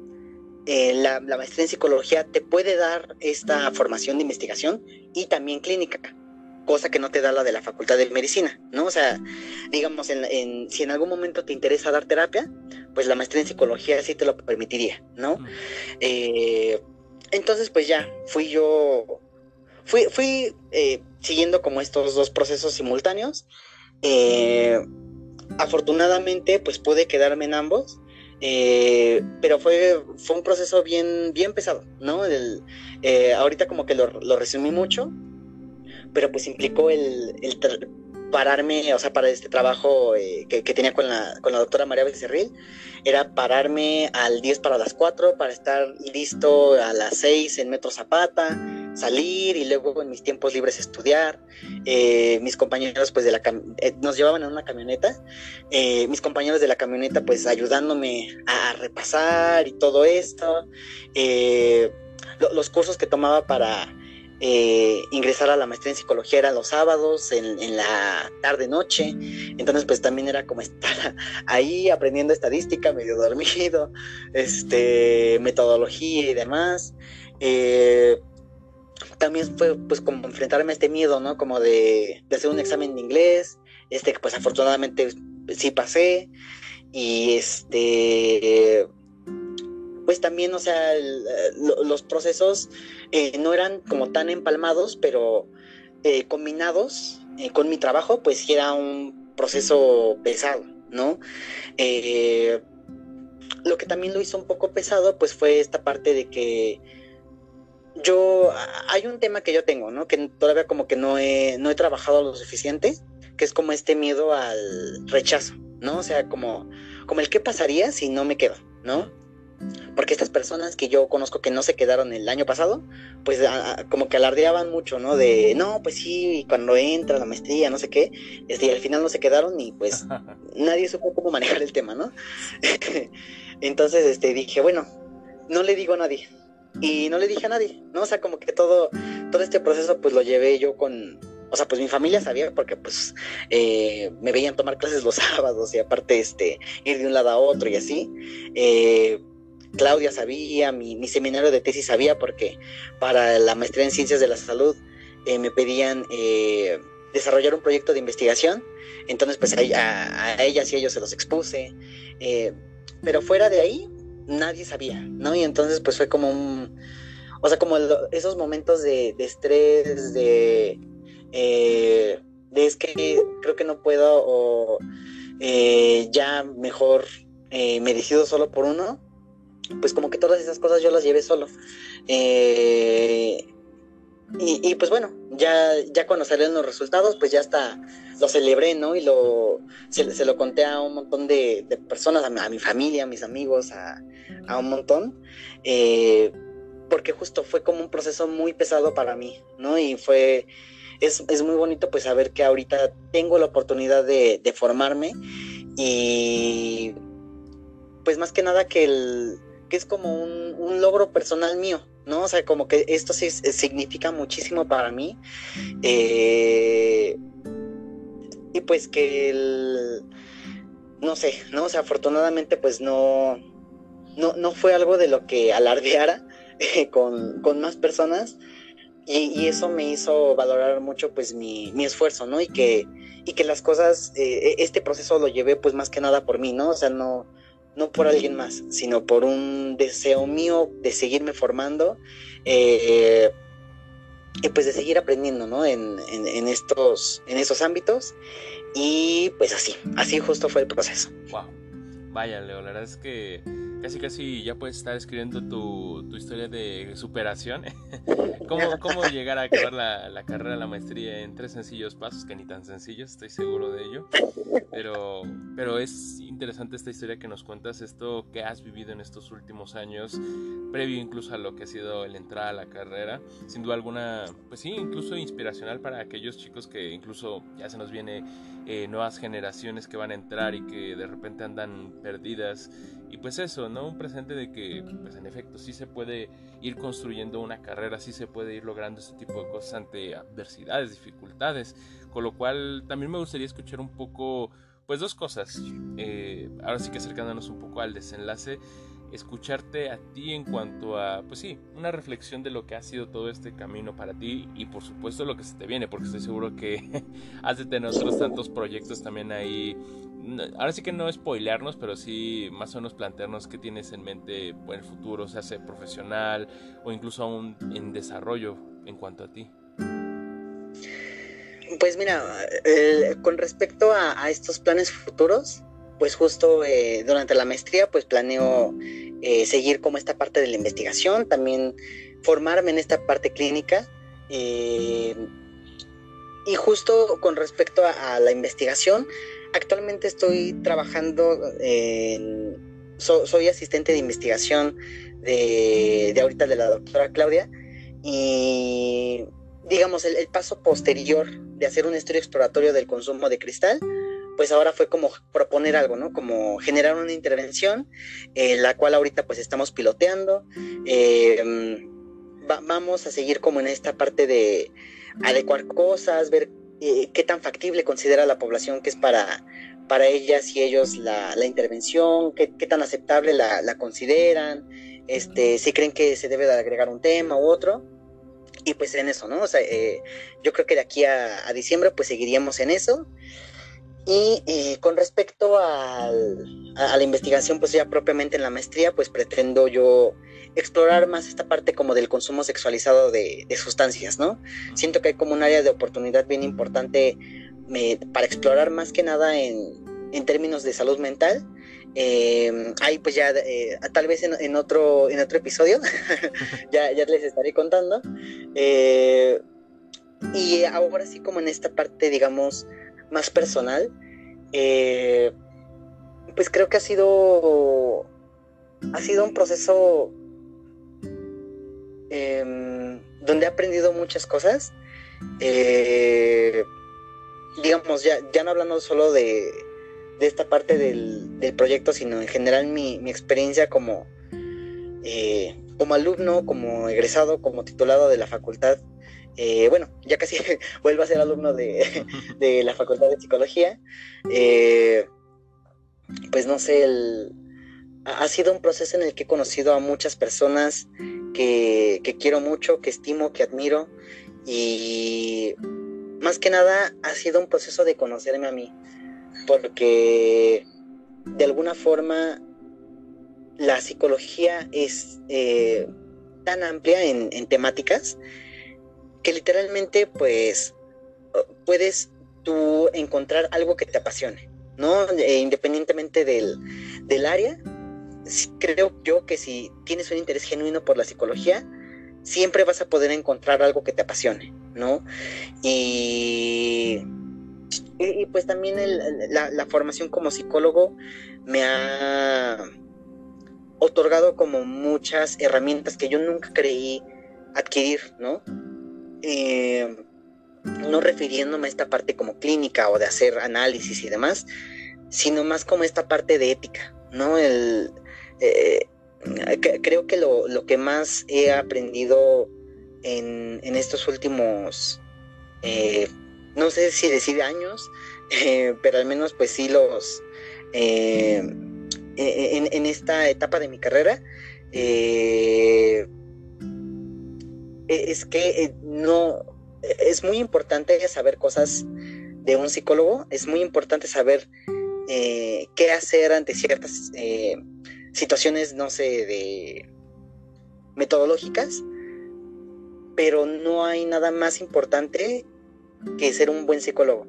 eh, la, maestría en psicología te puede dar esta formación de investigación y también clínica, cosa que no te da la de la facultad de medicina, ¿no? O sea, digamos, si en algún momento te interesa dar terapia, pues la maestría en psicología sí te lo permitiría, ¿no? Eh, entonces, pues ya, fui yo, fui, fui eh, siguiendo como estos dos procesos simultáneos. afortunadamente, pues pude quedarme en ambos eh, pero fue, fue un proceso bien, bien pesado, ¿no? Eh, ahorita como que lo, resumí mucho, pero pues implicó el, pararme, o sea, para este trabajo eh, que, tenía con la, con la doctora María Becerril, era pararme al 10 para las 4 para estar listo a las 6 en Metro Zapata, salir y luego en mis tiempos libres estudiar. Eh, mis compañeros pues de la eh, nos llevaban en una camioneta, eh, mis compañeros de la camioneta pues ayudándome a repasar y todo esto. los cursos que tomaba para ingresar a la maestría en psicología eran los sábados, en, la tarde-noche. Entonces, pues también era como estar ahí aprendiendo estadística, medio dormido, este, metodología y demás. Eh, también fue pues como enfrentarme a este miedo, ¿no? Como de, hacer un examen de inglés, este pues afortunadamente sí pasé y este pues también, o sea, los procesos eh, no eran como tan empalmados, pero eh, combinados eh, con mi trabajo, pues era un proceso pesado, ¿no? lo que también lo hizo un poco pesado, pues fue esta parte de que yo, hay un tema que yo tengo, ¿no? Que todavía como que no he, no he trabajado lo suficiente, que es como este miedo al rechazo, ¿no? O sea, como, como el qué pasaría si no me quedo, ¿no? Porque estas personas que yo conozco que no se quedaron el año pasado, pues como que alardeaban mucho, ¿no? De, no, pues sí, cuando entra la maestría, no sé qué, este, y al final no se quedaron y pues nadie supo cómo manejar el tema, ¿no? Entonces, este, dije, bueno, no le digo a nadie, y no le dije a nadie, ¿no? O sea, como que todo, todo este proceso pues lo llevé yo con, o sea, pues mi familia sabía porque pues eh, me veían tomar clases los sábados y aparte este, ir de un lado a otro y así. Eh, Claudia sabía, mi, seminario de tesis sabía porque para la maestría en ciencias de la salud eh, me pedían desarrollar un proyecto de investigación, entonces pues a, a, ellas y ellos se los expuse. pero fuera de ahí, nadie sabía, ¿no? Y entonces pues fue como un, o sea, como esos momentos de, estrés, de, eh, de es que creo que no puedo o eh, ya mejor eh, me decido solo por uno, pues como que todas esas cosas yo las llevé solo. Eh, y, pues bueno, ya, ya cuando salieron los resultados, pues ya hasta lo celebré, ¿no? Y lo, se, lo conté a un montón de, personas, a mi, familia, a mis amigos, a, un montón. Eh, porque justo fue como un proceso muy pesado para mí, ¿no? Y fue, es, muy bonito pues saber que ahorita tengo la oportunidad de, de formarme y pues más que nada que el, que es como un, logro personal mío, ¿no? O sea, como que esto sí significa muchísimo para mí. Eh, y pues que el, no sé, ¿no? O sea, afortunadamente pues no, no, fue algo de lo que alardeara con, más personas. Y, eso me hizo valorar mucho pues mi, esfuerzo, ¿no? Y que, y que las cosas, eh, este proceso lo llevé pues más que nada por mí, ¿no? O sea, no, no por alguien más, sino por un deseo mío de seguirme formando eh, y pues de seguir aprendiendo, ¿no? En, estos, en esos ámbitos y pues así, así justo fue el proceso. Wow. Vaya, Leo, la verdad es que casi casi ya puedes estar escribiendo tu, tu historia de superación. ¿Cómo, ¿Cómo, llegar a acabar la, la, carrera, la maestría en tres sencillos pasos, que ni tan sencillos, estoy seguro de ello. Pero, pero es interesante esta historia que nos cuentas, esto que has vivido en estos últimos años, previo incluso a lo que ha sido el entrar a la carrera. Sin duda alguna, pues sí, incluso inspiracional para aquellos chicos que incluso ya se nos viene eh, nuevas generaciones que van a entrar y que de repente andan perdidas. Y pues eso, ¿no? Un presente de que, pues en efecto, sí se puede ir construyendo una carrera, sí se puede ir logrando este tipo de cosas ante adversidades, dificultades. Con lo cual también me gustaría escuchar un poco, pues dos cosas. Eh, ahora sí que acercándonos un poco al desenlace escucharte a ti en cuanto a, pues sí, una reflexión de lo que ha sido todo este camino para ti y por supuesto lo que se te viene, porque estoy seguro que has de tener otros tantos proyectos también ahí. Ahora sí que no spoilearnos, pero sí más o menos plantearnos qué tienes en mente en el futuro, sea sea profesional o incluso aún en desarrollo en cuanto a ti. Pues mira, con respecto a estos planes futuros, pues justo eh, durante la maestría pues planeo eh, seguir como esta parte de la investigación, también formarme en esta parte clínica. Eh, y justo con respecto a, la investigación, actualmente estoy trabajando, soy asistente de investigación de, ahorita de la doctora Claudia y digamos el paso posterior de hacer un estudio exploratorio del consumo de cristal pues ahora fue como proponer algo, ¿no? Como generar una intervención, eh, la cual ahorita pues estamos piloteando. Eh, vamos a seguir como en esta parte de adecuar cosas, ver eh, qué tan factible considera la población que es para, para ellas y ellos la, intervención, qué, tan aceptable la, consideran, este, si creen que se debe de agregar un tema u otro. Y pues en eso, ¿no? O sea, yo creo que de aquí a diciembre pues seguiríamos en eso. Y eh, con respecto a, la investigación, pues ya propiamente en la maestría, pues pretendo yo explorar más esta parte como del consumo sexualizado de, sustancias, ¿no? Siento que hay como un área de oportunidad bien importante para explorar más que nada en, términos de salud mental. Eh, ahí pues ya eh, tal vez en, otro, en otro episodio ya, ya les estaré contando. y ahora sí como en esta parte, digamos, más personal, eh, pues creo que ha sido, ha sido un proceso em, donde he aprendido muchas cosas. Eh, digamos, ya, ya no hablando solo de, de esta parte del, del, proyecto, sino en general mi, mi experiencia como, eh, como alumno, como egresado, como titulado de la facultad eh, bueno, ya casi vuelvo a ser alumno de, la Facultad de Psicología. Eh, pues no sé, ha sido un proceso en el que he conocido a muchas personas que, quiero mucho, que estimo, que admiro. Y más que nada ha sido un proceso de conocerme a mí. Porque de alguna forma la psicología es eh, tan amplia en temáticas que literalmente pues puedes tú encontrar algo que te apasione, ¿no? E independientemente del, área, creo yo que si tienes un interés genuino por la psicología, siempre vas a poder encontrar algo que te apasione, ¿no? Y, y, pues también la, formación como psicólogo me ha otorgado como muchas herramientas que yo nunca creí adquirir, ¿no? Eh, no refiriéndome a esta parte como clínica o de hacer análisis y demás, sino más como esta parte de ética, ¿no? El, eh, creo que lo, que más he aprendido en, estos últimos, eh, no sé si decir años, pero al menos pues sí los, en, en, esta etapa de mi carrera, es que no, es muy importante saber cosas de un psicólogo, es muy importante saber eh, qué hacer ante ciertas eh, situaciones, no sé, de metodológicas, pero no hay nada más importante que ser un buen psicólogo.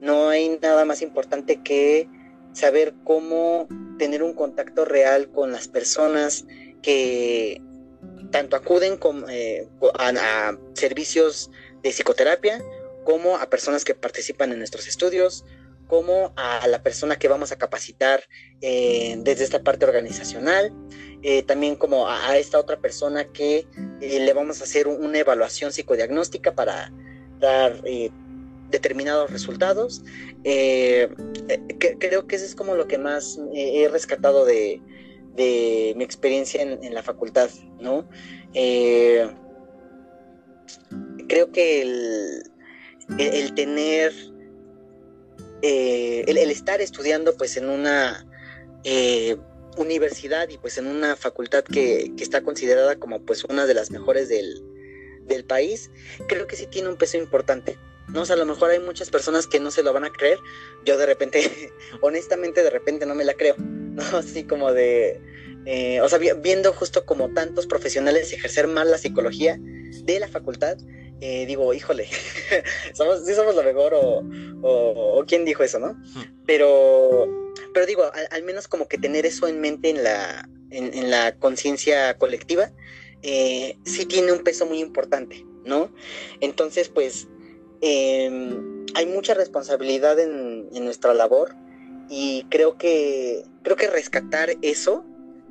No hay nada más importante que saber cómo tener un contacto real con las personas que tanto acuden eh, a, servicios de psicoterapia como a personas que participan en nuestros estudios, como a la persona que vamos a capacitar eh, desde esta parte organizacional, eh, también como a, esta otra persona que le vamos a hacer una evaluación psicodiagnóstica para dar determinados resultados. creo que eso es como lo que más he rescatado de, mi experiencia en, la facultad, ¿no? creo que el tener eh, el, estar estudiando pues en una eh, universidad y pues en una facultad que, está considerada como pues una de las mejores del, país, creo que sí tiene un peso importante. ¿no? O a lo mejor hay muchas personas que no se lo van a creer. Yo de repente, honestamente, de repente no me la creo. ¿No? Así como de. Eh, o sea, viendo justo como tantos profesionales ejercer mal la psicología de la facultad, eh, digo, híjole, somos, sí somos lo mejor o, o, quién dijo eso, ¿no? Pero, pero digo, al, menos como que tener eso en mente en la, en, la conciencia colectiva, eh, sí tiene un peso muy importante, ¿no? Entonces, pues, em, hay mucha responsabilidad en, en, nuestra labor y creo que, creo que rescatar eso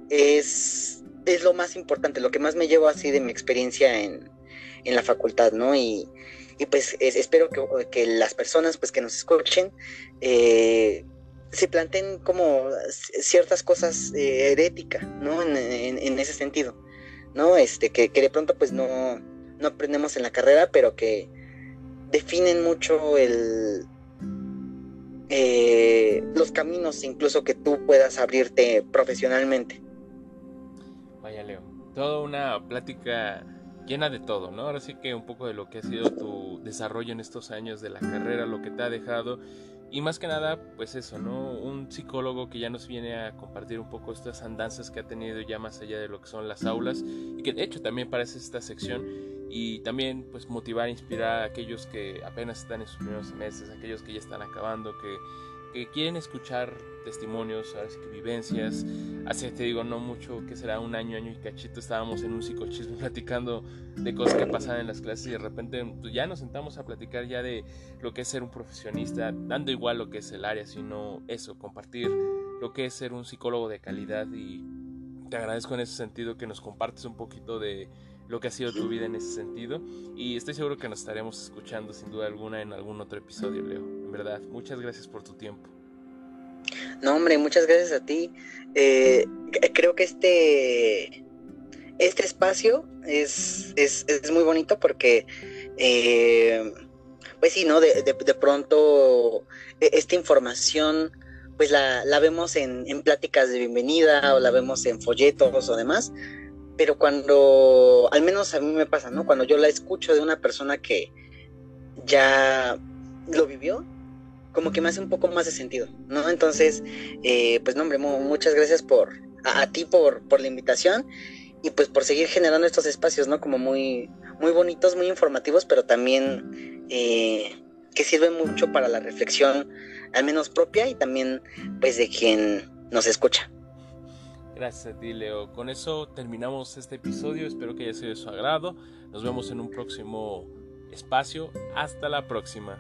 es, es lo más importante, lo que más me llevo así de mi experiencia en, en la facultad, ¿no? Y, pues espero que, las personas pues que nos escuchen eh, se planteen como ciertas cosas eh, ética, ¿no? En, ese sentido, ¿no? Este, que, de pronto pues no, no aprendemos en la carrera, pero que definen mucho el, eh, los caminos incluso que tú puedas abrirte profesionalmente. Vaya Leo, toda una plática llena de todo, ¿no? Ahora sí que un poco de lo que ha sido tu desarrollo en estos años de la carrera, lo que te ha dejado y más que nada, pues eso, ¿no? Un psicólogo que ya nos viene a compartir un poco estas andanzas que ha tenido ya más allá de lo que son las aulas y que de hecho también parece esta sección y también pues motivar, inspirar a aquellos que apenas están en sus primeros meses, aquellos que ya están acabando, que que quieren escuchar testimonios, ¿sabes? que vivencias. Hace, te digo, no mucho, que será un año, año y cachito, estábamos en un psicochismo platicando de cosas que pasaban en las clases y de repente pues, ya nos sentamos a platicar ya de lo que es ser un profesionista, dando igual lo que es el área, sino eso, compartir lo que es ser un psicólogo de calidad y te agradezco en ese sentido que nos compartes un poquito de lo que ha sido tu vida en ese sentido. Y estoy seguro que nos estaremos escuchando sin duda alguna en algún otro episodio, Leo. En verdad, muchas gracias por tu tiempo. No, hombre, muchas gracias a ti. Eh, creo que este, este espacio es, es, muy bonito porque, eh, pues sí, ¿no? De, de, pronto e, esta información pues la, la vemos en, en, pláticas de bienvenida o la vemos en folletos o demás, pero cuando, al menos a mí me pasa, ¿no? Cuando yo la escucho de una persona que ya lo vivió, como que me hace un poco más de sentido, ¿no? Entonces, eh, pues no, hombre, muchas gracias por, a, ti por, por la invitación y pues por seguir generando estos espacios, ¿no? Como muy, muy bonitos, muy informativos, pero también eh, que sirven mucho para la reflexión, al menos propia y también pues de quien nos escucha. Gracias a Leo. Con eso terminamos este episodio. Espero que haya sido de su agrado. Nos vemos en un próximo espacio. Hasta la próxima.